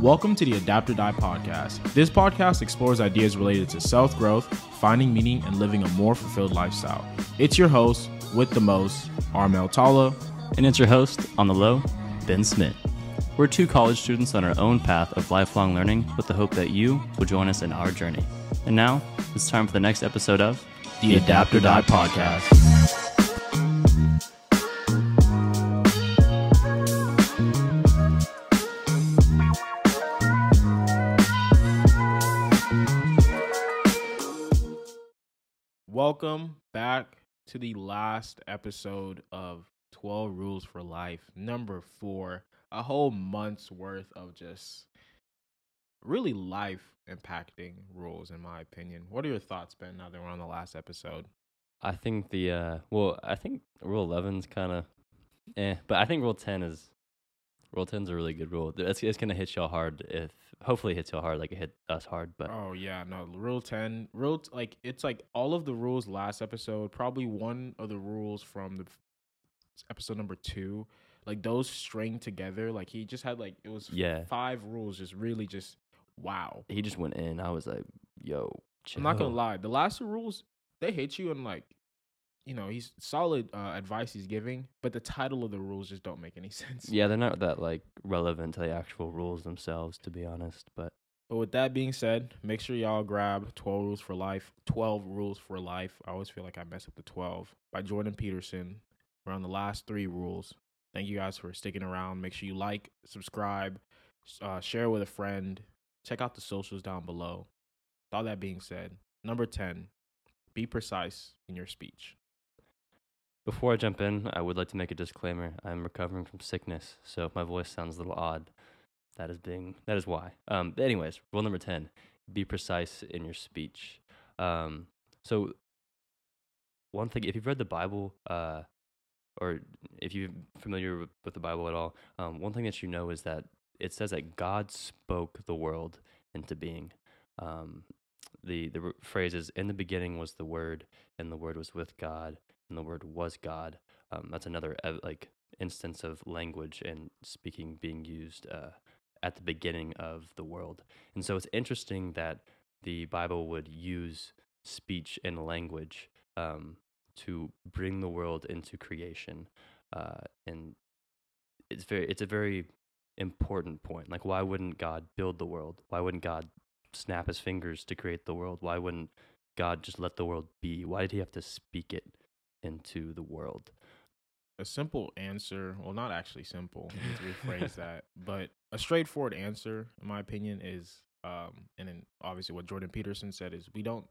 Welcome to the Adapt or Die podcast. This podcast explores ideas related to self growth, finding meaning, and living a more fulfilled lifestyle. It's your host, with the most, Armel Tala. And it's your host, on the low, Ben Smith. We're two college students on our own path of lifelong learning with the hope that you will join us in our journey. And now, it's time for the next episode of The Adapt or Die podcast. Welcome back to the last episode of 12 Rules for Life, number four. A whole month's worth of just really life impacting rules, in my opinion. What are your thoughts, Ben, now that we're on the last episode? I think the uh well, I think rule 11's kind of eh, but I think rule 10 is rule 10's a really good rule. It's it's going to hit y'all hard if hopefully it hits y'all hard like it hit us hard, but Oh yeah, no, rule 10, rule t- like it's like all of the rules last episode, probably one of the rules from the episode number 2, like those string together, like he just had like it was Yeah. five rules just really just wow. he just went in. I was like, "Yo, I'm not gonna lie. The last two rules, they hit you and like, you know, he's solid uh, advice he's giving, but the title of the rules just don't make any sense. Yeah, they're not that like relevant to the actual rules themselves to be honest, but But with that being said, make sure y'all grab 12 Rules for Life. 12 Rules for Life. I always feel like I mess up the 12 by Jordan Peterson. We're on the last three rules. Thank you guys for sticking around. Make sure you like, subscribe, uh, share with a friend. Check out the socials down below. With all that being said, number 10, be precise in your speech. Before I jump in, I would like to make a disclaimer. I'm recovering from sickness, so if my voice sounds a little odd, that is being that is why. Um, anyways, rule number ten: be precise in your speech. Um, so one thing, if you've read the Bible, uh, or if you're familiar with, with the Bible at all, um, one thing that you know is that it says that God spoke the world into being. Um, the the phrase is, "In the beginning was the Word, and the Word was with God." And the word was God. Um, that's another like instance of language and speaking being used uh, at the beginning of the world. And so it's interesting that the Bible would use speech and language um, to bring the world into creation. Uh, and it's very it's a very important point. Like why wouldn't God build the world? Why wouldn't God snap his fingers to create the world? Why wouldn't God just let the world be? Why did he have to speak it into the world? a simple answer well not actually simple to rephrase that but a straightforward answer in my opinion is um and then obviously what jordan peterson said is we don't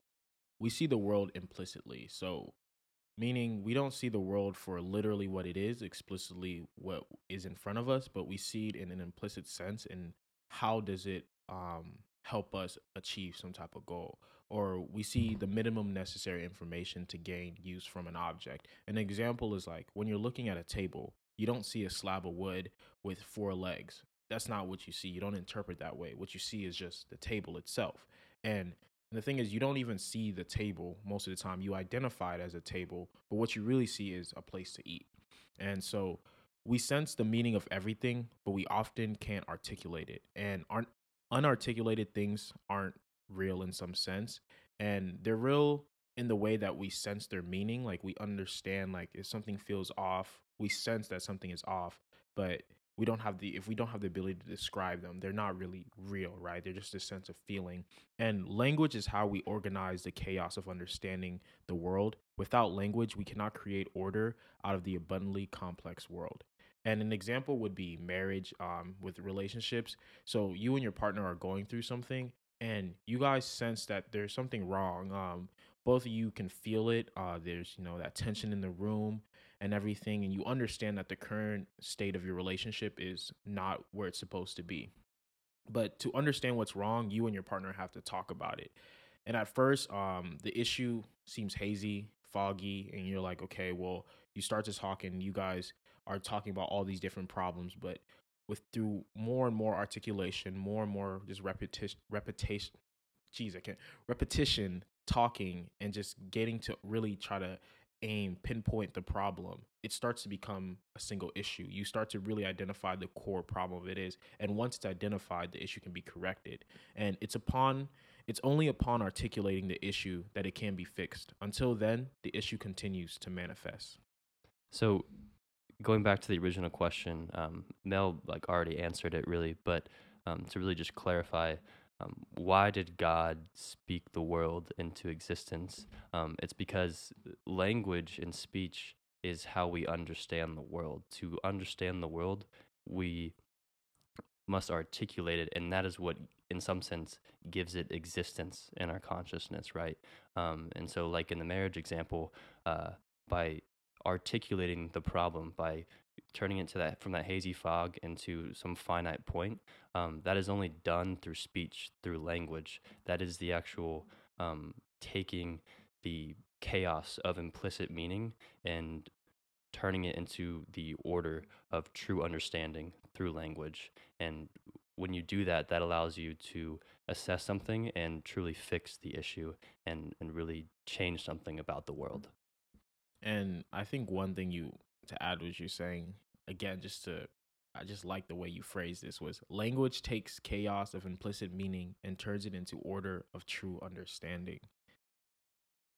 we see the world implicitly so meaning we don't see the world for literally what it is explicitly what is in front of us but we see it in an implicit sense and how does it um help us achieve some type of goal or we see the minimum necessary information to gain use from an object. An example is like when you're looking at a table, you don't see a slab of wood with four legs. That's not what you see. You don't interpret that way. What you see is just the table itself. And the thing is, you don't even see the table most of the time. You identify it as a table, but what you really see is a place to eat. And so we sense the meaning of everything, but we often can't articulate it. And aren't unarticulated things aren't real in some sense and they're real in the way that we sense their meaning like we understand like if something feels off we sense that something is off but we don't have the if we don't have the ability to describe them they're not really real right? They're just a sense of feeling and language is how we organize the chaos of understanding the world. Without language we cannot create order out of the abundantly complex world and an example would be marriage um, with relationships. So you and your partner are going through something and you guys sense that there's something wrong um both of you can feel it uh there's you know that tension in the room and everything and you understand that the current state of your relationship is not where it's supposed to be. But to understand what's wrong you and your partner have to talk about it. And at first um the issue seems hazy foggy and you're like okay well you start to talk and you guys are talking about all these different problems but with through more and more articulation, more and more just repetition, repetition. Geez, I can't repetition, talking, and just getting to really try to aim, pinpoint the problem. it starts to become a single issue. You start to really identify the core problem of it is, and once it's identified, the issue can be corrected. And it's upon it's only upon articulating the issue that it can be fixed. Until then, the issue continues to manifest. So, going back to the original question, um, Mel like already answered it really, but um, to really just clarify, um, why did God speak the world into existence? Um, it's because language and speech is how we understand the world. To understand the world, we must articulate it, and that is what, in some sense, gives it existence in our consciousness, right? Um, and so, like in the marriage example, uh, by articulating the problem, by turning it to that from that hazy fog into some finite point, um, that is only done through speech, through language. That is the actual um, taking the chaos of implicit meaning and turning it into the order of true understanding through language. And when you do that, that allows you to assess something and truly fix the issue and, and really change something about the world. And I think one thing you to add was you're saying again, just to I just like the way you phrased this was language takes chaos of implicit meaning and turns it into order of true understanding.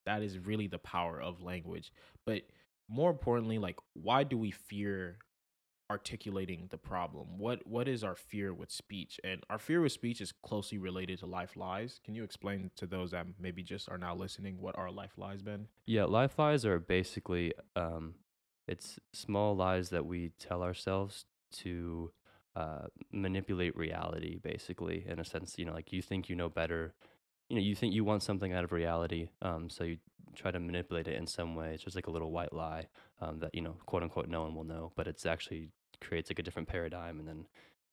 That is really the power of language. But more importantly, like why do we fear articulating the problem? What what is our fear with speech? And our fear with speech is closely related to life lies. Can you explain to those that maybe just are now listening what are life lies, Ben? Yeah, life lies are basically um, it's small lies that we tell ourselves to uh, manipulate reality, basically, in a sense. You know, like you think you know better. You know, you think you want something out of reality, um, so you try to manipulate it in some way. It's just like a little white lie um, that you know, quote unquote, no one will know, but it's actually creates like a different paradigm, and then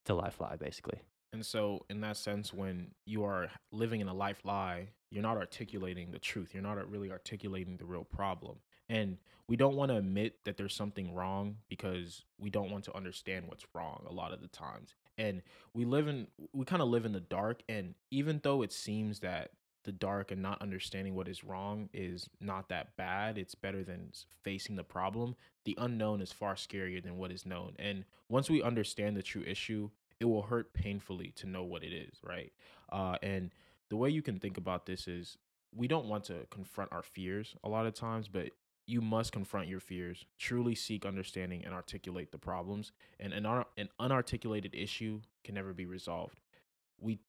a life lie, basically. And so, in that sense, when you are living in a life lie, you're not articulating the truth. You're not really articulating the real problem. And we don't want to admit that there's something wrong because we don't want to understand what's wrong a lot of the times. And we live in, we kind of live in the dark. And even though it seems that the dark and not understanding what is wrong is not that bad, it's better than facing the problem. The unknown is far scarier than what is known. And once we understand the true issue, it will hurt painfully to know what it is, right? Uh, and the way you can think about this is we don't want to confront our fears a lot of times, but you must confront your fears, truly seek understanding, and articulate the problems. And an, an unarticulated issue can never be resolved. We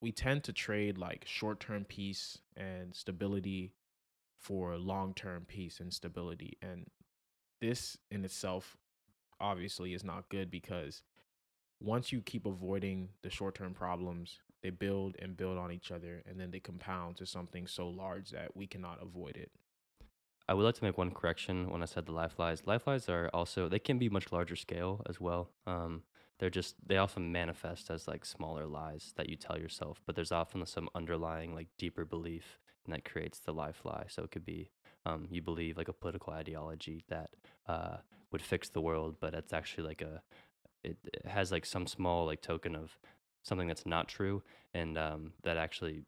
we tend to trade like short term peace and stability for long term peace and stability, and this in itself obviously is not good because once you keep avoiding the short term problems, they build and build on each other, and then they compound to something so large that we cannot avoid it. I would like to make one correction when I said the life lies. Life lies are also they can be much larger scale as well. Um, they're just they often manifest as like smaller lies that you tell yourself, but there's often some underlying like deeper belief, and that creates the life lie. So it could be um, you believe like a political ideology that uh, would fix the world, but it's actually like a it, it has like some small like token of something that's not true, and um, that actually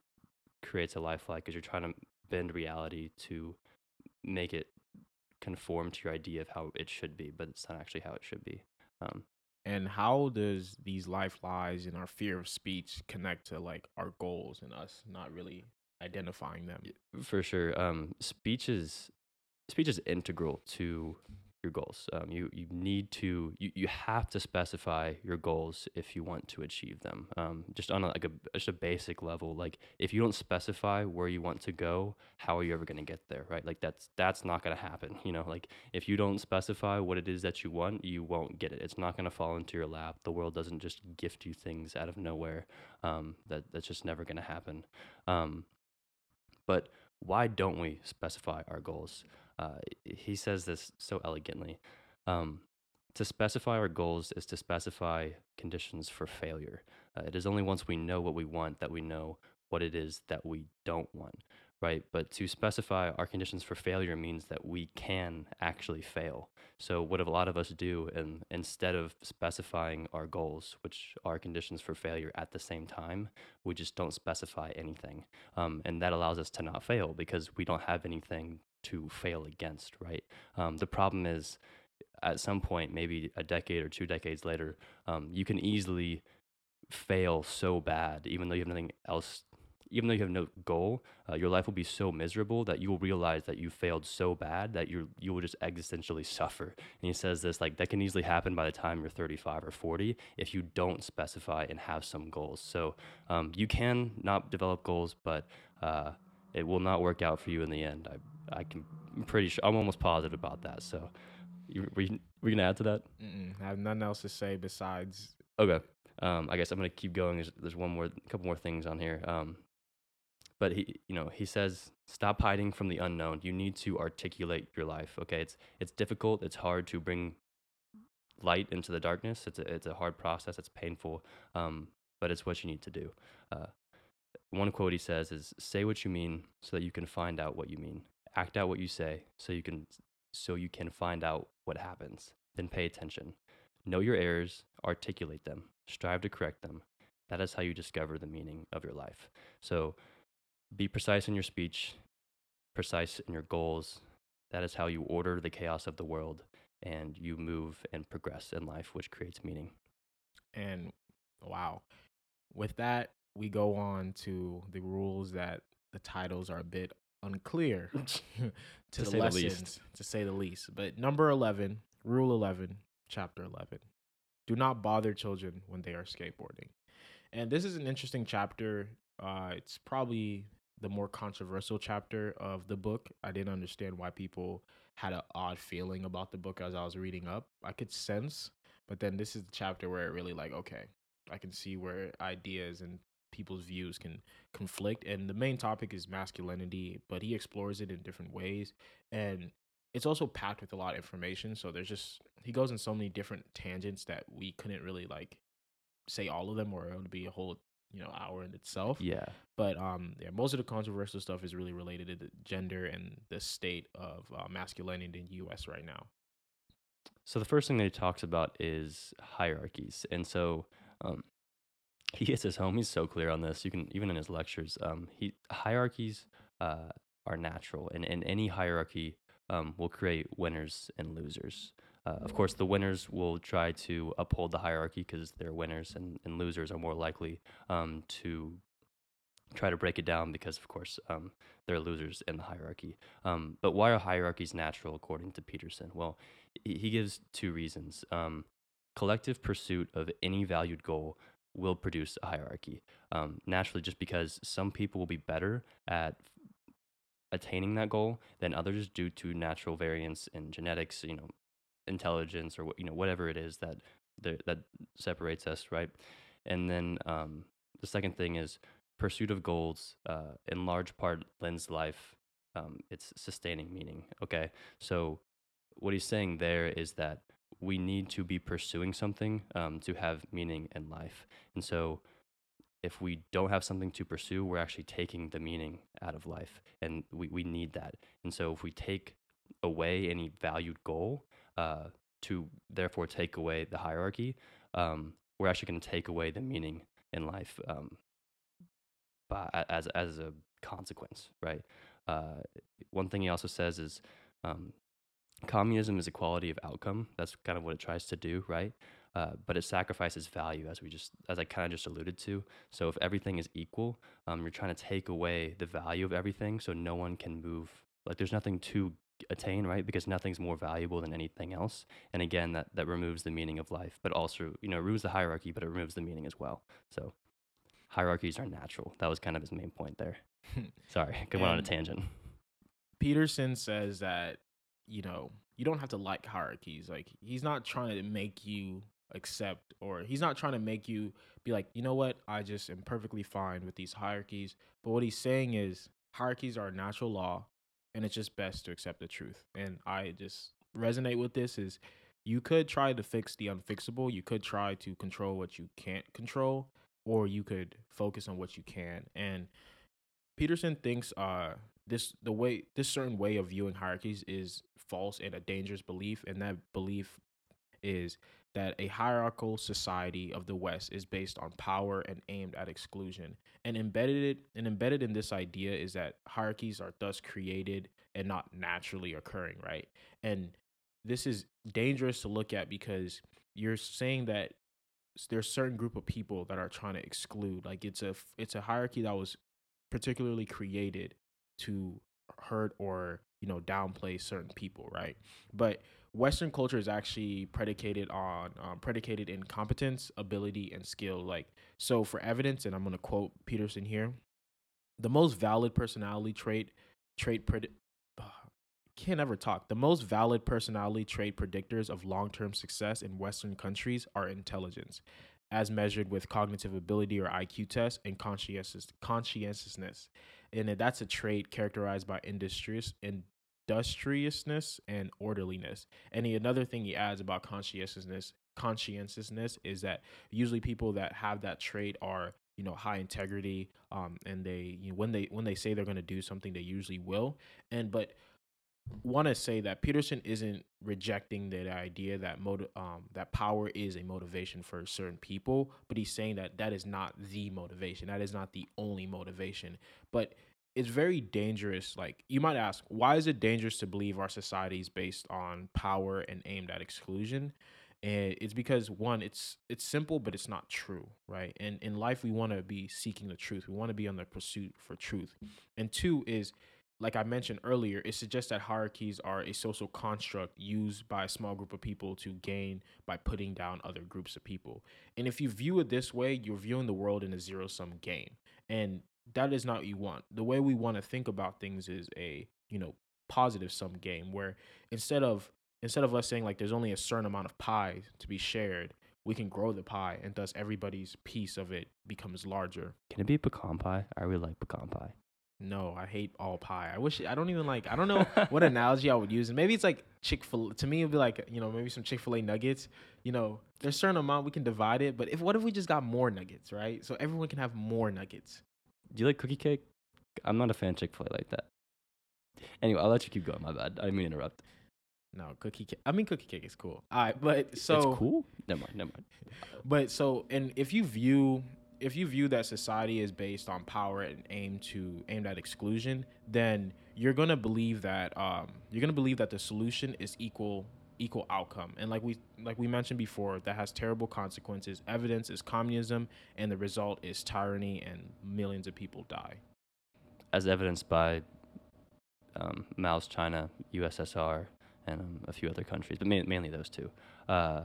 creates a life lie because you're trying to bend reality to make it conform to your idea of how it should be, but it's not actually how it should be. Um, and how does these life lies and our fear of speech connect to like our goals and us not really identifying them? For sure, um, speech is speech is integral to your goals. Um, you you need to you, you have to specify your goals if you want to achieve them. Um, just on a, like a just a basic level, like if you don't specify where you want to go, how are you ever going to get there? Right? Like that's that's not going to happen. You know, like if you don't specify what it is that you want, you won't get it. It's not going to fall into your lap. The world doesn't just gift you things out of nowhere. Um, that that's just never going to happen. Um, but why don't we specify our goals? Uh, he says this so elegantly. Um, to specify our goals is to specify conditions for failure. Uh, it is only once we know what we want that we know what it is that we don't want, right? But to specify our conditions for failure means that we can actually fail. So, what a lot of us do, and instead of specifying our goals, which are conditions for failure at the same time, we just don't specify anything. Um, and that allows us to not fail because we don't have anything to fail against, right? Um, the problem is at some point, maybe a decade or two decades later, um, you can easily fail so bad, even though you have nothing else even though you have no goal, uh, your life will be so miserable that you will realize that you failed so bad that you you will just existentially suffer. And he says this like that can easily happen by the time you're 35 or 40 if you don't specify and have some goals. So um, you can not develop goals, but uh, it will not work out for you in the end. I I can I'm pretty sure I'm almost positive about that. So you, were you gonna add to that? Mm-mm, I have nothing else to say besides. Okay. Um, I guess I'm gonna keep going. There's, there's one more, a couple more things on here. Um, but he you know he says stop hiding from the unknown you need to articulate your life okay it's it's difficult it's hard to bring light into the darkness it's a, it's a hard process it's painful um, but it's what you need to do uh, one quote he says is say what you mean so that you can find out what you mean act out what you say so you can so you can find out what happens. Then pay attention. Know your errors articulate them strive to correct them. That is how you discover the meaning of your life. So be precise in your speech, precise in your goals. That is how you order the chaos of the world and you move and progress in life, which creates meaning. And wow, with that, we go on to the rules that the titles are a bit unclear to, to the lessons, the to say the least. But number 11, rule 11, chapter 11 do not bother children when they are skateboarding. And this is an interesting chapter. Uh, it's probably the more controversial chapter of the book. I didn't understand why people had an odd feeling about the book as I was reading up. I could sense, but then this is the chapter where it really like, okay, I can see where ideas and people's views can conflict. And the main topic is masculinity, but he explores it in different ways. And it's also packed with a lot of information. So there's just he goes in so many different tangents that we couldn't really like say all of them or it would be a whole you know hour in itself. Yeah. But um, yeah, most of the controversial stuff is really related to the gender and the state of uh, masculinity in the U.S. right now. So the first thing that he talks about is hierarchies, and so um, he hits his home. He's so clear on this. You can even in his lectures, um, he hierarchies uh, are natural, and in any hierarchy um, will create winners and losers. Uh, of course, the winners will try to uphold the hierarchy because they're winners, and, and losers are more likely um, to try to break it down because, of course, um, they're losers in the hierarchy. Um, but why are hierarchies natural, according to Peterson? Well, he gives two reasons. Um, collective pursuit of any valued goal will produce a hierarchy. Um, naturally, just because some people will be better at attaining that goal than others due to natural variance in genetics, you know, intelligence or you know whatever it is that that separates us, right? And then um, the second thing is pursuit of goals. Uh, in large part, lends life um, its sustaining meaning. Okay, so what he's saying there is that we need to be pursuing something um, to have meaning in life, and so if we don't have something to pursue, we're actually taking the meaning out of life, and we, we need that. And so if we take away any valued goal, uh, to therefore take away the hierarchy, um, we're actually going to take away the meaning in life um, by, as as a consequence, right? Uh, one thing he also says is um, communism is equality of outcome. That's kind of what it tries to do, right? Uh, but it sacrifices value, as we just, as I kind of just alluded to. So if everything is equal, um, you're trying to take away the value of everything, so no one can move. Like there's nothing to attain, right? Because nothing's more valuable than anything else. And again, that, that removes the meaning of life, but also, you know, removes the hierarchy, but it removes the meaning as well. So hierarchies are natural. That was kind of his main point there. Sorry, I went on a tangent. Peterson says that, you know, you don't have to like hierarchies. Like he's not trying to make you accept or he's not trying to make you be like, you know what, I just am perfectly fine with these hierarchies. But what he's saying is hierarchies are a natural law and it's just best to accept the truth. And I just resonate with this is you could try to fix the unfixable. You could try to control what you can't control, or you could focus on what you can. And Peterson thinks uh this the way this certain way of viewing hierarchies is false and a dangerous belief, and that belief is that a hierarchical society of the West is based on power and aimed at exclusion. And embedded and embedded in this idea is that hierarchies are thus created and not naturally occurring, right? And this is dangerous to look at because you're saying that there's certain group of people that are trying to exclude. Like it's a it's a hierarchy that was particularly created to hurt or you know downplay certain people, right? But Western culture is actually predicated on um, predicated in competence, ability, and skill. Like so, for evidence, and I'm going to quote Peterson here: the most valid personality trait trait pred- can't ever talk. The most valid personality trait predictors of long-term success in Western countries are intelligence, as measured with cognitive ability or IQ tests, and conscientious conscientiousness. And that's a trait characterized by industrious industriousness and orderliness. And he, another thing he adds about conscientiousness conscientiousness is that usually people that have that trait are you know high integrity um and they you know, when they when they say they're going to do something they usually will and but want to say that Peterson isn't rejecting the idea that motiv- um, that power is a motivation for certain people, but he's saying that that is not the motivation. That is not the only motivation. But it's very dangerous. Like you might ask, why is it dangerous to believe our society is based on power and aimed at exclusion? And it's because one, it's it's simple, but it's not true, right? And in life, we want to be seeking the truth. We want to be on the pursuit for truth. And two is like I mentioned earlier, it suggests that hierarchies are a social construct used by a small group of people to gain by putting down other groups of people. And if you view it this way, you're viewing the world in a zero sum game. And that is not what you want. The way we want to think about things is a, you know, positive sum game where instead of instead of us saying like there's only a certain amount of pie to be shared, we can grow the pie and thus everybody's piece of it becomes larger. Can it be pecan pie? I really like pecan pie. No, I hate all pie. I wish I don't even like. I don't know what analogy I would use, and maybe it's like Chick Fil. To me, it'd be like you know maybe some Chick Fil A nuggets. You know, there's a certain amount we can divide it, but if what if we just got more nuggets, right? So everyone can have more nuggets. Do you like cookie cake? I'm not a fan of Chick Fil A like that. Anyway, I'll let you keep going. My bad. I didn't mean to interrupt. No, cookie cake. I mean, cookie cake is cool. All right, but so it's cool. Never mind. Never mind. But so, and if you view if you view that society is based on power and aim to aimed at exclusion, then you're gonna believe that um, you're gonna believe that the solution is equal equal outcome. And like we like we mentioned before, that has terrible consequences. Evidence is communism, and the result is tyranny, and millions of people die. As evidenced by um, Mao's China, USSR, and um, a few other countries, but ma- mainly those two. Uh,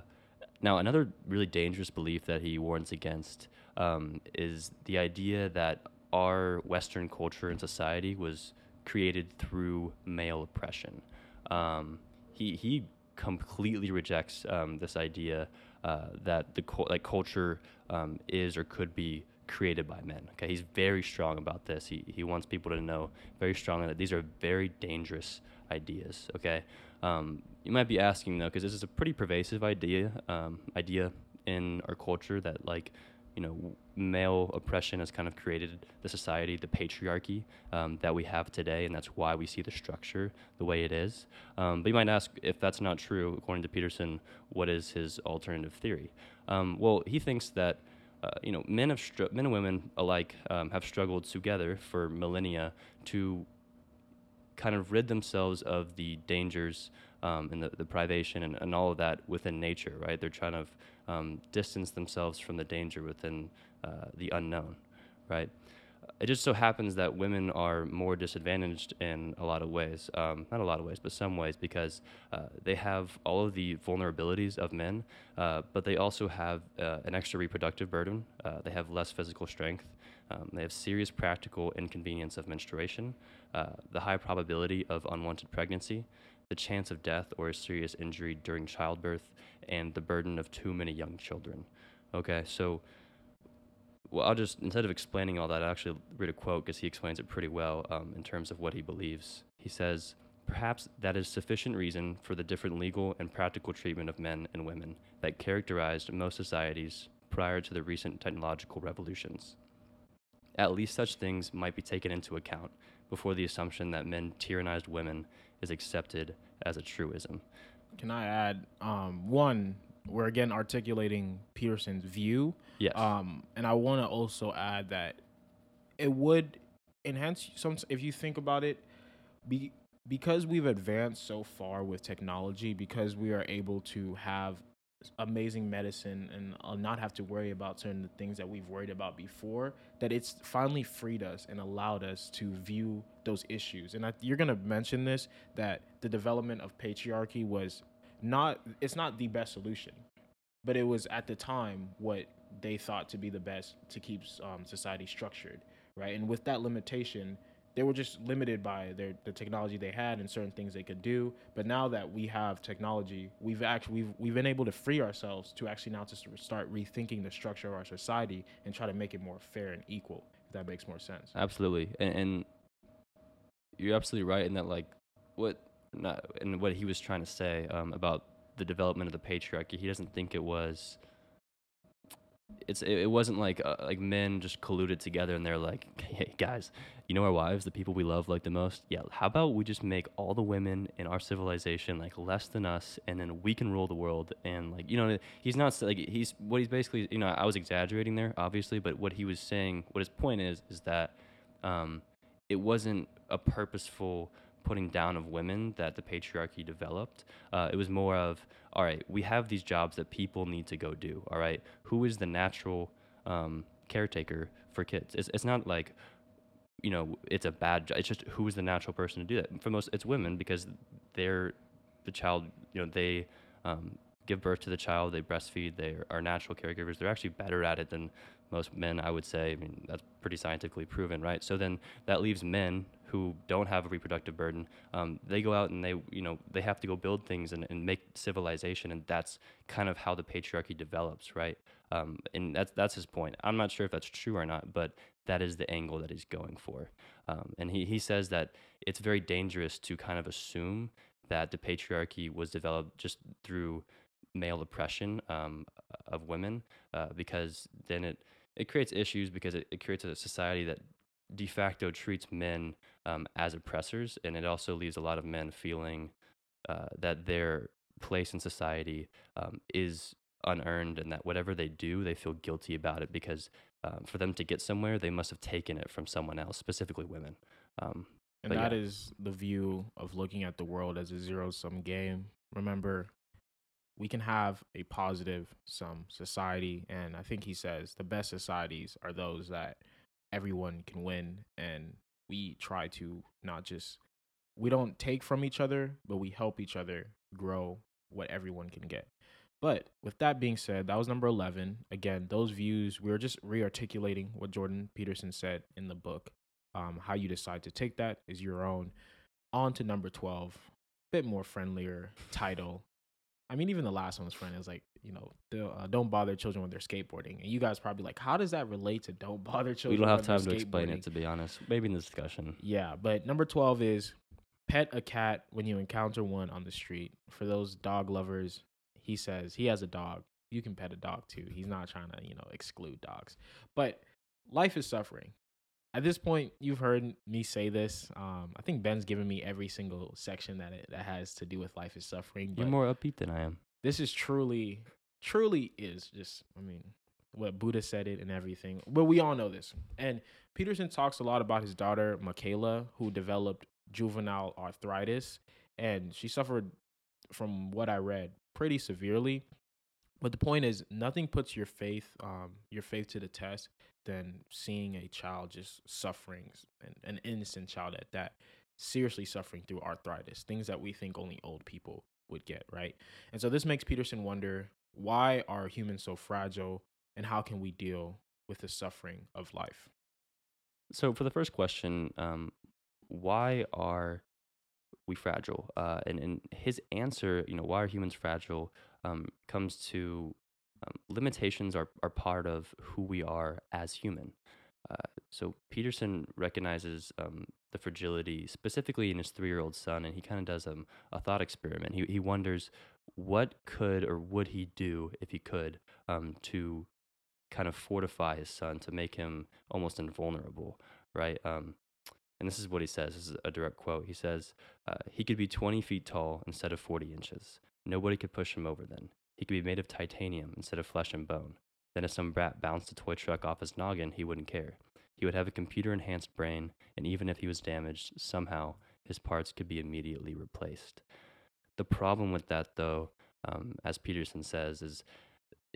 now, another really dangerous belief that he warns against um, is the idea that our Western culture and society was created through male oppression. Um, he he completely rejects um, this idea uh, that the like culture um, is or could be created by men. Okay, he's very strong about this. He he wants people to know very strongly that these are very dangerous ideas. Okay, um, you might be asking though, because this is a pretty pervasive idea um, idea in our culture that like you know male oppression has kind of created the society, the patriarchy um, that we have today, and that's why we see the structure the way it is. Um, but you might ask if that's not true, according to Peterson, what is his alternative theory? Um, well, he thinks that. Uh, you know, men have str- men and women alike um, have struggled together for millennia to kind of rid themselves of the dangers um, and the, the privation and, and all of that within nature, right? They're trying to um, distance themselves from the danger within uh, the unknown, right? It just so happens that women are more disadvantaged in a lot of ways. Um, not a lot of ways, but some ways, because uh, they have all of the vulnerabilities of men, uh, but they also have uh, an extra reproductive burden. Uh, they have less physical strength. Um, they have serious practical inconvenience of menstruation, uh, the high probability of unwanted pregnancy, the chance of death or a serious injury during childbirth, and the burden of too many young children. Okay, so well, I'll just instead of explaining all that, I'll actually read a quote because he explains it pretty well um, in terms of what he believes. He says, Perhaps that is sufficient reason for the different legal and practical treatment of men and women that characterized most societies prior to the recent technological revolutions. At least such things might be taken into account before the assumption that men tyrannized women is accepted as a truism. Can I add um, one? We're again articulating Peterson's view. Yes. Um, and I want to also add that it would enhance some if you think about it. Be because we've advanced so far with technology, because we are able to have amazing medicine and uh, not have to worry about certain things that we've worried about before that it's finally freed us and allowed us to view those issues. And I, you're going to mention this that the development of patriarchy was not it's not the best solution but it was at the time what they thought to be the best to keep um, society structured right? And with that limitation they were just limited by their the technology they had and certain things they could do. But now that we have technology, we've actually we've we've been able to free ourselves to actually now to start rethinking the structure of our society and try to make it more fair and equal. If that makes more sense. Absolutely, and, and you're absolutely right in that like what not and what he was trying to say um, about the development of the patriarchy. He doesn't think it was it's it, wasn't like uh, like men just colluded together and they're like, hey guys, you know our wives, the people we love like the most. Yeah, how about we just make all the women in our civilization like less than us, and then we can rule the world. And like you know, he's not like he's what he's basically you know I was exaggerating there obviously, but what he was saying, what his point is, is that um, it wasn't a purposeful putting down of women that the patriarchy developed. Uh, it was more of, all right, we have these jobs that people need to go do. All right, who is the natural um, caretaker for kids? It's, it's not like, you know, it's a bad job. It's just who is the natural person to do that. For most, it's women because they're the child. You know, they um, give birth to the child, they breastfeed, they are natural caregivers. They're actually better at it than most men, I would say. I mean, that's pretty scientifically proven, right? So then that leaves men who don't have a reproductive burden. Um, they go out and they, you know, they have to go build things and, and make civilization, and that's kind of how the patriarchy develops, right? Um, and that's that's his point. I'm not sure if that's true or not, but that is the angle that he's going for. Um, and he he says that it's very dangerous to kind of assume that the patriarchy was developed just through male oppression um, of women, uh, because then it it creates issues because it, it creates a society that de facto treats men um, as oppressors, and it also leaves a lot of men feeling uh, that their place in society um, is unearned, and that whatever they do, they feel guilty about it because um, for them to get somewhere, they must have taken it from someone else, specifically women. Um, and that yeah. is the view of looking at the world as a zero sum game. Remember, we can have a positive sum society, and I think he says the best societies are those that everyone can win and we try to not just we don't take from each other but we help each other grow what everyone can get. But with that being said that was number 11 again those views we are just re-articulating what jordan peterson said in the book. Um, how you decide to take that is your own. On to number 12 bit more friendlier title I mean, even the last one was funny. It was like, you know, uh, don't bother children when they're skateboarding. And you guys probably like, how does that relate to don't bother children? We don't have time to explain it, to be honest. Maybe in the discussion. Yeah, but number twelve is pet a cat when you encounter one on the street. For those dog lovers, he says he has a dog. You can pet a dog too. He's not trying to, you know, exclude dogs. But life is suffering at this point, you've heard me say this. Um, I think Ben's given me every single section that it, that has to do with life is suffering. You're more upbeat than I am. This is truly, truly is just. I mean, what Buddha said it and everything. But we all know this. And Peterson talks a lot about his daughter Mikhaila, who developed juvenile arthritis, and she suffered, from what I read, pretty severely. But the point is, nothing puts your faith, um, your faith to the test than seeing a child just suffering, and an innocent child at that, seriously suffering through arthritis, things that we think only old people would get, right? And so this makes Peterson wonder why are humans so fragile, and how can we deal with the suffering of life? So for the first question, um, why are we fragile? Uh, and, and his answer, you know, why are humans fragile, um, comes to um, limitations are, are part of who we are as human. Uh, so Peterson recognizes um, the fragility specifically in his three-year-old son, and he kind of does um, a thought experiment. He he wonders what could or would he do if he could um, to kind of fortify his son to make him almost invulnerable, right? Um, and this is what he says. This is a direct quote. He says, uh, "He could be 20 feet tall instead of 40 inches. Nobody could push him over then. He could be made of titanium instead of flesh and bone. Then if some brat bounced a toy truck off his noggin, he wouldn't care. He would have a computer enhanced brain, and even if he was damaged, somehow his parts could be immediately replaced. The problem with that, though, um, as Peterson says, is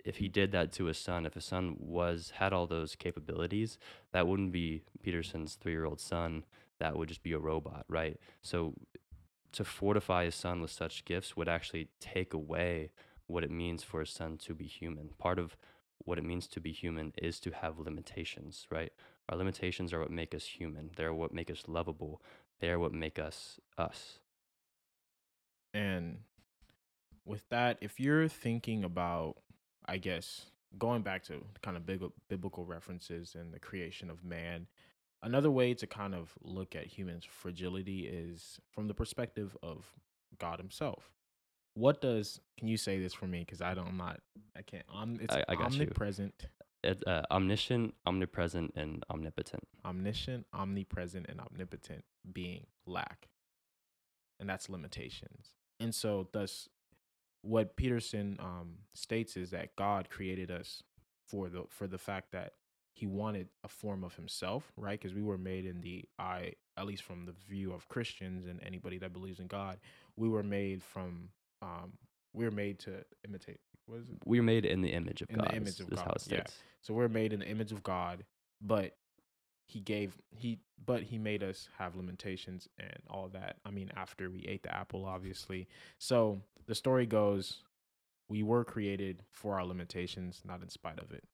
if he did that to his son, if his son was had all those capabilities, that wouldn't be Peterson's three-year-old son. That would just be a robot, right? So to fortify his son with such gifts would actually take away what it means for a son to be human. Part of what it means to be human is to have limitations, right? Our limitations are what make us human. They're what make us lovable. They are what make us us. And with that, if you're thinking about, I guess, going back to kind of big biblical references and the creation of man, another way to kind of look at humans' fragility is from the perspective of God Himself. What does? Can you say this for me? Because I don't. I'm not. I can't. Um, it's I- I got you. omnipresent, It's uh, omniscient, omnipresent, and omnipotent. omniscient, omnipresent, and omnipotent being lack, and that's limitations. And so, thus, what Peterson um, states is that God created us for the for the fact that He wanted a form of Himself, right? Because we were made in the eye, at least from the view of Christians and anybody that believes in God, we were made from um, we were made to imitate. What is it? We're made in the image of In the God. image of is God, how it yeah. So we're made in the image of God, but he gave he but he made us have limitations and all that. I mean, after we ate the apple, obviously. So the story goes, we were created for our limitations, not in spite of it.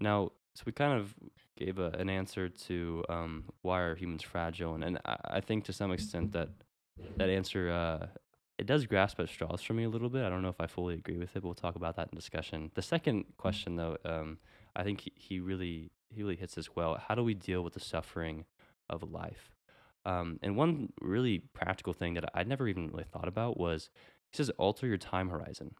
Now, so we kind of gave a, an answer to um, why are humans fragile, and, and I, I think to some extent that that answer uh, it does grasp at straws for me a little bit. I don't know if I fully agree with it, but we'll talk about that in discussion. The second question, though, um, I think he, he really he really hits this well. How do we deal with the suffering of life? Um, and one really practical thing that I'd never even really thought about was he says alter your time horizon.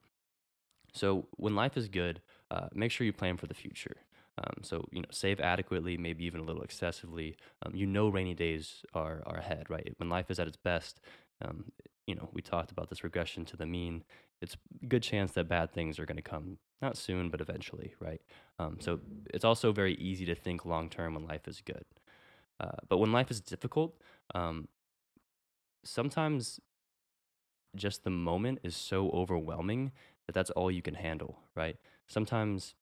So when life is good, uh, make sure you plan for the future. Um, so you know, save adequately, maybe even a little excessively. Um, you know, rainy days are are ahead, right? When life is at its best, um, you know, we talked about this regression to the mean. It's good chance that bad things are going to come, not soon, but eventually, right? Um, so it's also very easy to think long term when life is good. Uh, but when life is difficult, um, sometimes just the moment is so overwhelming that that's all you can handle, right? Sometimes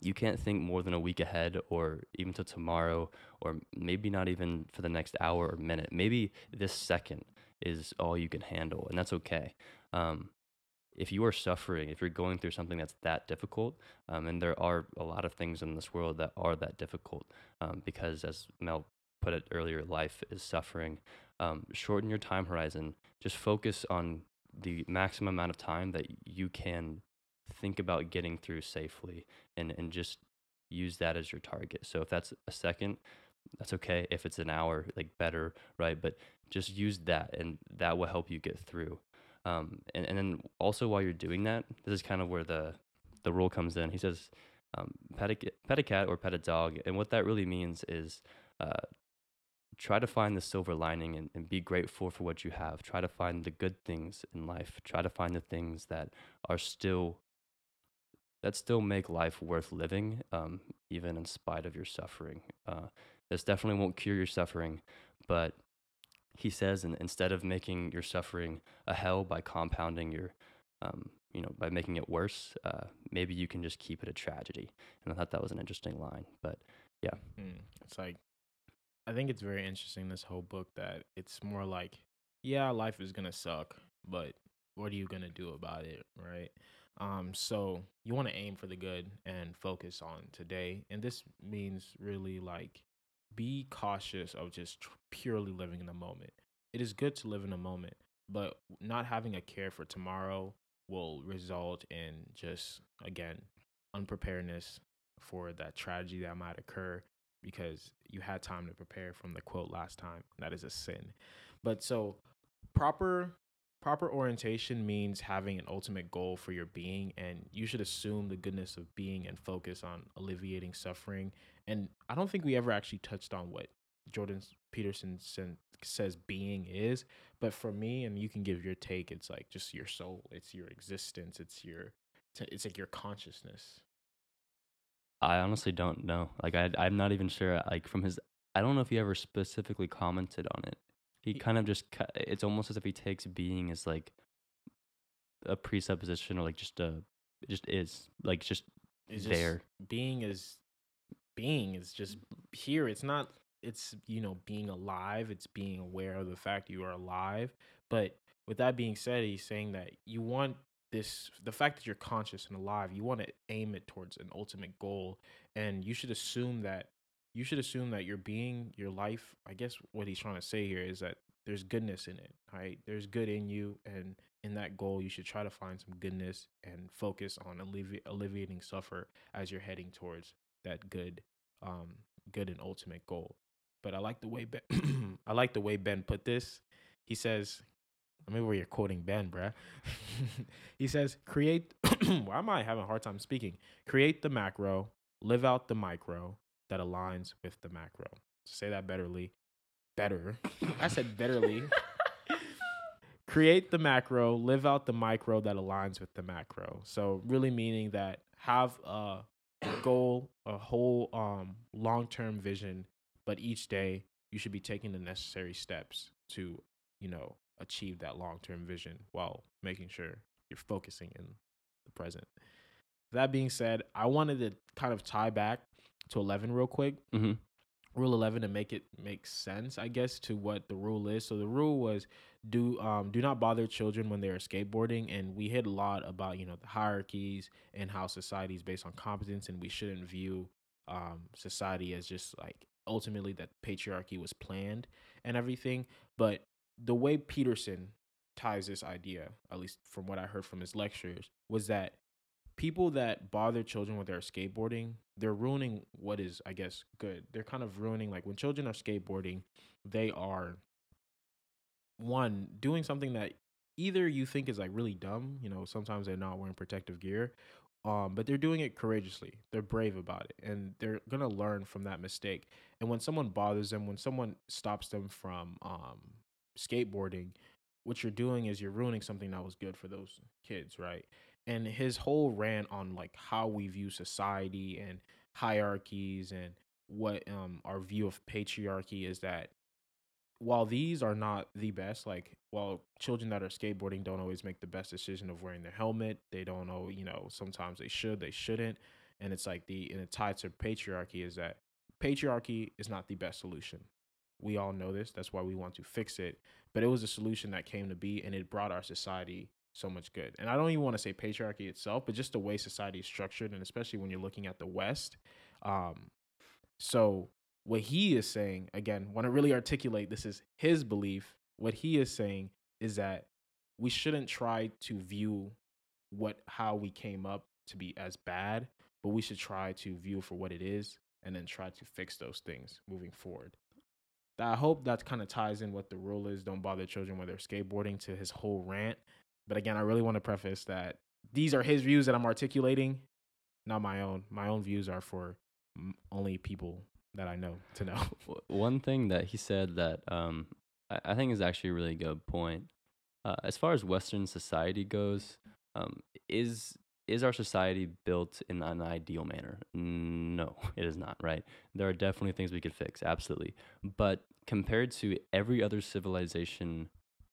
you can't think more than a week ahead or even to tomorrow or maybe not even for the next hour or minute. Maybe this second is all you can handle, and that's okay. Um, if you are suffering, if you're going through something that's that difficult, um, and there are a lot of things in this world that are that difficult, um, because as Mel put it earlier, life is suffering. Um, shorten your time horizon. Just focus on the maximum amount of time that you can think about getting through safely, and and just use that as your target. So if that's a second, that's okay. If it's an hour, like better, right? But just use that, and that will help you get through. Um, and, and then also while you're doing that, this is kind of where the the rule comes in. He says, um, pet, a, pet a cat or pet a dog. And what that really means is uh, try to find the silver lining and, and be grateful for what you have. Try to find the good things in life. Try to find the things that are still that still make life worth living, um, even in spite of your suffering. Uh, this definitely won't cure your suffering, but he says, and instead of making your suffering a hell by compounding your, um, you know, by making it worse, uh, maybe you can just keep it a tragedy. And I thought that was an interesting line. But Mm, it's like, I think it's very interesting this whole book that it's more like, yeah, life is gonna suck, but what are you gonna do about it, right? Um, so you want to aim for the good and focus on today, and this means really like be cautious of just tr- purely living in the moment. It is good to live in the moment, but not having a care for tomorrow will result in just again unpreparedness for that tragedy that might occur because you had time to prepare from the quote last time. That is a sin. But so proper proper orientation means having an ultimate goal for your being and you should assume the goodness of being and focus on alleviating suffering. And I don't think we ever actually touched on what Jordan Peterson says being is, but for me and you can give your take it's like just your soul, it's your existence, it's your it's like your consciousness. I honestly don't know. Like I, I'm not even sure. Like from his, I don't know if he ever specifically commented on it He kind of just it's almost as if he takes being as like a presupposition or like just a just is like just It's just there. being is being is just mm. here. It's not. It's you know being alive. It's being aware of the fact you are alive. But with that being said, he's saying that you want this the fact that you're conscious and alive. You want to aim it towards an ultimate goal, and you should assume that you should assume that your being, your life. I guess what he's trying to say here is that there's goodness in it. Right? There's good in you, and in that goal, you should try to find some goodness and focus on allevi- alleviating suffer as you're heading towards that good, um, good and ultimate goal. But I like the way Ben, I like the way Ben put this. He says, "I mean, where you're quoting Ben, bruh." he says, "Create." why am I having a hard time speaking? Create the macro, live out the micro that aligns with the macro. To Say that betterly. Better. I said betterly. create the macro, live out the micro that aligns with the macro. So really meaning that have a goal, a whole um long-term vision, but each day you should be taking the necessary steps to, you know, achieve that long-term vision while making sure you're focusing in the present. That being said, I wanted to kind of tie back to 11 real quick. Hmm rule 11 to make it make sense i guess to what the rule is. So the rule was do um do not bother children when they're skateboarding and we hit a lot about you know the hierarchies and how society is based on competence and we shouldn't view um society as just like ultimately that patriarchy was planned and everything. But the way peterson ties this idea at least from what i heard from his lectures was that people that bother children with they're skateboarding, they're ruining what is, I guess, good. They're kind of ruining like when children are skateboarding, they are one doing something that either you think is like really dumb, you know, sometimes they're not wearing protective gear, um, but they're doing it courageously. They're brave about it, and they're gonna learn from that mistake. And when someone bothers them, when someone stops them from um, skateboarding, what you're doing is you're ruining something that was good for those kids, right? And his whole rant on like how we view society and hierarchies and what um our view of patriarchy is that while these are not the best, like while children that are skateboarding don't always make the best decision of wearing their helmet, they don't know, you know, sometimes they should, they shouldn't. And it's like the and the tied to patriarchy is that patriarchy is not the best solution. We all know this. That's why we want to fix it. But it was a solution that came to be and it brought our society so much good. And I don't even want to say patriarchy itself, but just the way society is structured, and especially when you're looking at the West. Um, so what he is saying, again, want to really articulate this is his belief. What he is saying is that we shouldn't try to view what how we came up to be as bad, but we should try to view for what it is and then try to fix those things moving forward. I hope that kind of ties in what the rule is. Don't bother children when they're skateboarding to his whole rant. But again, I really want to preface that these are his views that I'm articulating, not my own. My own views are for only people that I know to know. One thing that he said that um, I, think is actually a really good point. Uh, as far as Western society goes, um, is is our society built in an ideal manner? No, it is not. Right? There are definitely things we could fix, absolutely. But compared to every other civilization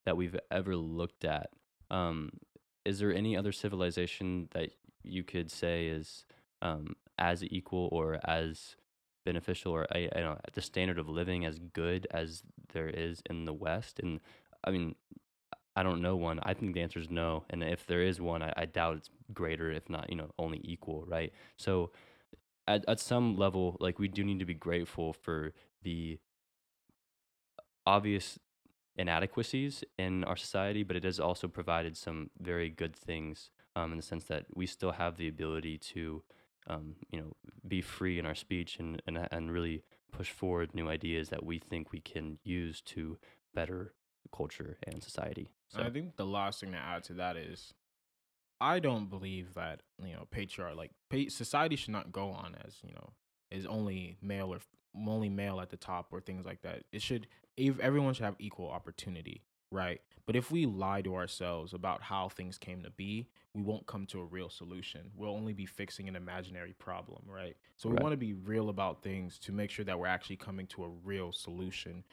that we've ever looked at, um, is there any other civilization that you could say is um, as equal or as beneficial or I, I know the standard of living as good as there is in the West? And I mean, I don't know one. I think the answer is no. And if there is one, I, I doubt it's greater, if not, you know, only equal, right? So at, at some level, like we do need to be grateful for the obvious inadequacies in our society, but it has also provided some very good things um, in the sense that we still have the ability to, um, you know, be free in our speech and, and and really push forward new ideas that we think we can use to better culture and society. So I think the last thing to add to that is I don't believe that, you know, patriarch like society should not go on as, you know, is only male or only male at the top or things like that. It should ev- everyone should have equal opportunity, right? But if we lie to ourselves about how things came to be, we won't come to a real solution. We'll only be fixing an imaginary problem, right? So we want to be real about things to make sure that we're actually coming to a real solution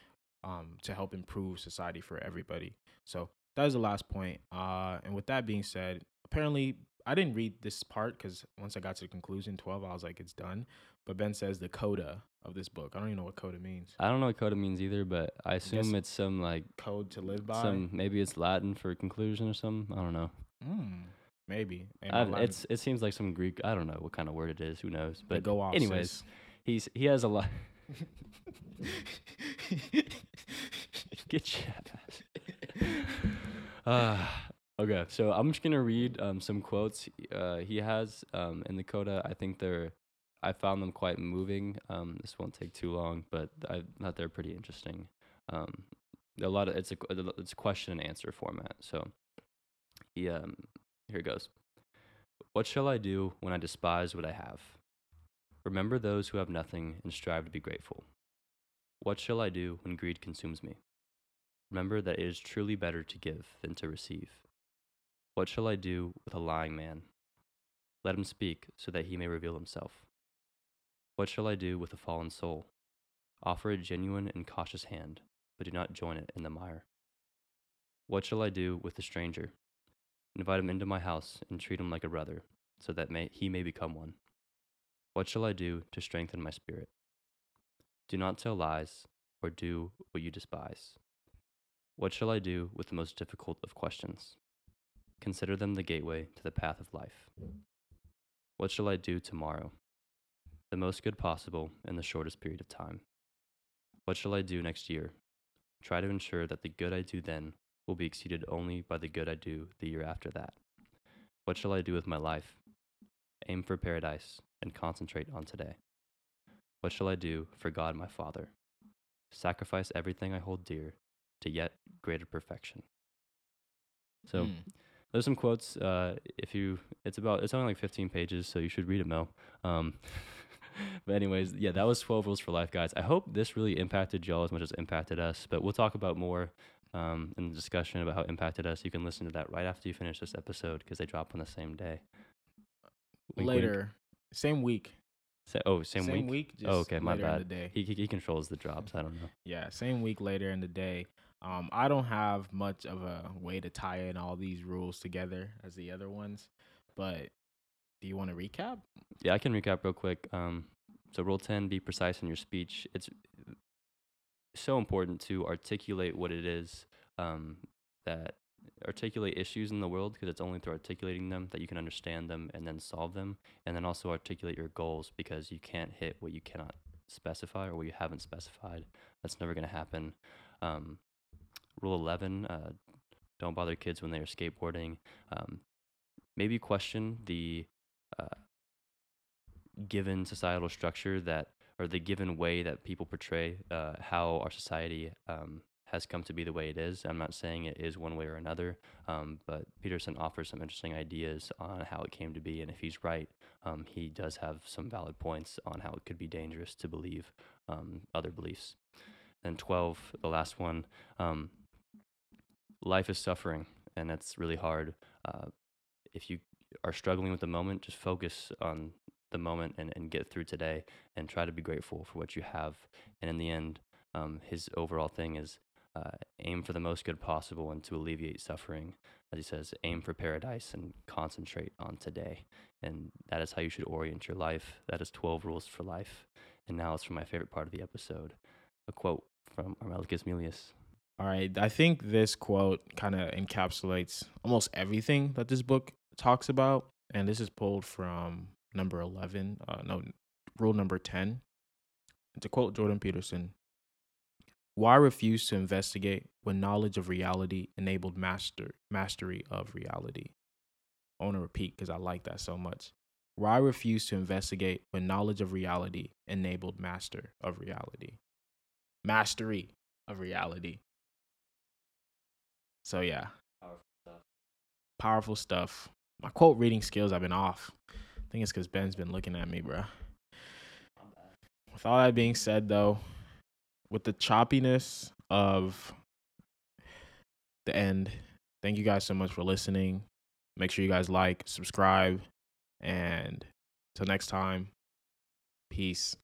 um, to help improve society for everybody. So that is the last point. Uh, and with that being said, apparently I didn't read this part because once I got to the conclusion, 12, I was like, it's done. But Ben says the coda of this book. I don't even know what coda means. I don't know what coda means either, but I assume it's some like Code to live by? some maybe it's Latin for conclusion or something. I don't know. Mm, maybe. I, it's it seems like some Greek. I don't know what kind of word it is. Who knows? But go off. anyways, sis. he's he has a lot. Get your. Uh, okay, so I'm just gonna read um, some quotes uh, he has um, in the coda. I think they're, I found them quite moving. Um, this won't take too long, but I thought they're pretty interesting. Um, a lot of it's a it's a question and answer format. So, yeah, um, here it goes. What shall I do when I despise what I have? Remember those who have nothing and strive to be grateful. What shall I do when greed consumes me? Remember that it is truly better to give than to receive. What shall I do with a lying man? Let him speak so that he may reveal himself. What shall I do with a fallen soul? Offer a genuine and cautious hand, but do not join it in the mire. What shall I do with the stranger? Invite him into my house and treat him like a brother, so that may, he may become one. What shall I do to strengthen my spirit? Do not tell lies or do what you despise. What shall I do with the most difficult of questions? Consider them the gateway to the path of life. What shall I do tomorrow? The most good possible in the shortest period of time. What shall I do next year? Try to ensure that the good I do then will be exceeded only by the good I do the year after that. What shall I do with my life? Aim for paradise and concentrate on today. What shall I do for God my Father? Sacrifice everything I hold dear to yet greater perfection. So Mm. there's some quotes. Uh, if you, it's about, it's only like 15 pages, so you should read it, Mel. Um, but anyways, yeah, that was 12 rules for life, guys. I hope this really impacted y'all as much as it impacted us. But we'll talk about more um, in the discussion about how it impacted us. You can listen to that right after you finish this episode because they drop on the same day. Wink, wink. later, same week. Sa- oh, same, week. just Oh, okay, my bad. the day. He, he he controls the drops. I don't know. Yeah, same week later in the day. Um, I don't have much of a way to tie in all these rules together as the other ones, but do you want to recap? Yeah, I can recap real quick. Um, so rule ten: be precise in your speech. It's so important to articulate what it is um, that articulate issues in the world because it's only through articulating them that you can understand them and then solve them, and then also articulate your goals because you can't hit what you cannot specify or what you haven't specified. That's never going to happen. Um, rule eleven: uh, don't bother kids when they are skateboarding. Um, maybe question the given societal structure that or the given way that people portray uh, how our society um, has come to be the way it is. I'm not saying it is one way or another, um, but Peterson offers some interesting ideas on how it came to be, and if he's right, um, he does have some valid points on how it could be dangerous to believe um, other beliefs. And 12, the last one, um, life is suffering, and that's really hard. Uh, if you are struggling with the moment, just focus on the moment and, and get through today and try to be grateful for what you have. And in the end, um, his overall thing is uh, aim for the most good possible and to alleviate suffering. As he says, aim for paradise and concentrate on today. And that is how you should orient your life. That is 12 rules for life. And now it's for my favorite part of the episode a quote from Armelicus Melius. All right, I think this quote kind of encapsulates almost everything that this book talks about, and this is pulled from number 11, uh, no, rule number 10. And to quote Jordan Peterson, why refuse to investigate when knowledge of reality enabled master mastery of reality? I want to repeat because I like that so much. Why refuse to investigate when knowledge of reality enabled master of reality? Mastery of reality. So yeah, powerful stuff. My quote reading skills I've been off. I think it's because Ben's been looking at me, bro. With all that being said, though, with the choppiness of the end, thank you guys so much for listening. Make sure you guys like, subscribe, and till next time, peace.